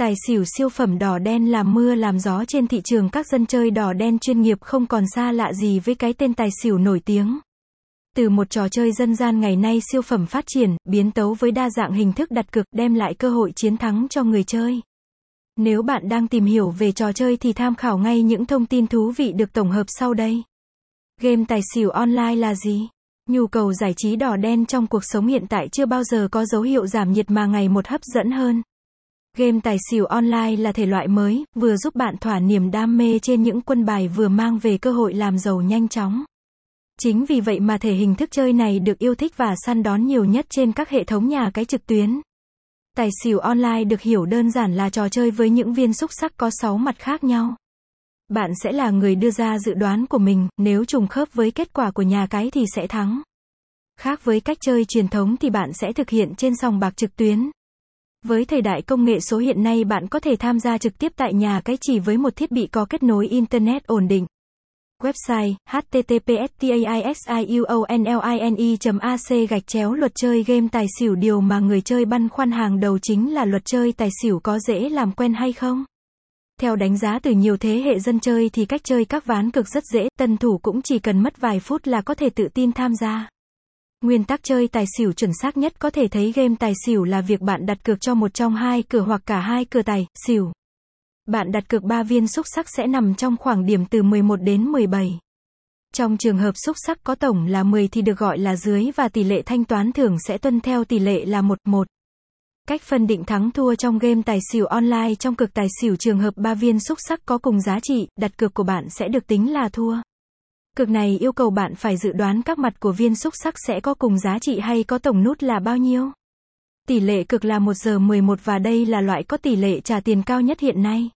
Tài xỉu siêu phẩm đỏ đen làm mưa làm gió trên thị trường các dân chơi đỏ đen chuyên nghiệp không còn xa lạ gì với cái tên tài xỉu nổi tiếng. Từ một trò chơi dân gian ngày nay siêu phẩm phát triển, biến tấu với đa dạng hình thức đặt cược đem lại cơ hội chiến thắng cho người chơi. Nếu bạn đang tìm hiểu về trò chơi thì tham khảo ngay những thông tin thú vị được tổng hợp sau đây. Game tài xỉu online là gì? Nhu cầu giải trí đỏ đen trong cuộc sống hiện tại chưa bao giờ có dấu hiệu giảm nhiệt mà ngày một hấp dẫn hơn. Game tài xỉu online là thể loại mới, vừa giúp bạn thỏa niềm đam mê trên những quân bài vừa mang về cơ hội làm giàu nhanh chóng. Chính vì vậy mà thể hình thức chơi này được yêu thích và săn đón nhiều nhất trên các hệ thống nhà cái trực tuyến. Tài xỉu online được hiểu đơn giản là trò chơi với những viên xúc sắc có 6 mặt khác nhau. Bạn sẽ là người đưa ra dự đoán của mình, nếu trùng khớp với kết quả của nhà cái thì sẽ thắng. Khác với cách chơi truyền thống thì bạn sẽ thực hiện trên sòng bạc trực tuyến. Với thời đại công nghệ số hiện nay bạn có thể tham gia trực tiếp tại nhà cái chỉ với một thiết bị có kết nối Internet ổn định. Website https://taisiuonline.ac gạch chéo luật chơi game tài xỉu điều mà người chơi băn khoăn hàng đầu chính là luật chơi tài xỉu có dễ làm quen hay không? Theo đánh giá từ nhiều thế hệ dân chơi thì cách chơi các ván cực rất dễ, tân thủ cũng chỉ cần mất vài phút là có thể tự tin tham gia. Nguyên tắc chơi tài xỉu chuẩn xác nhất có thể thấy game tài xỉu là việc bạn đặt cược cho một trong hai cửa hoặc cả hai cửa tài, xỉu. Bạn đặt cược 3 viên xúc sắc sẽ nằm trong khoảng điểm từ 11 đến 17. Trong trường hợp xúc sắc có tổng là 10 thì được gọi là dưới và tỷ lệ thanh toán thưởng sẽ tuân theo tỷ lệ là 1, 1. Cách phân định thắng thua trong game tài xỉu online trong cực tài xỉu trường hợp 3 viên xúc sắc có cùng giá trị, đặt cược của bạn sẽ được tính là thua. Cực này yêu cầu bạn phải dự đoán các mặt của viên xúc sắc sẽ có cùng giá trị hay có tổng nút là bao nhiêu. Tỷ lệ cực là 1 giờ 11 và đây là loại có tỷ lệ trả tiền cao nhất hiện nay.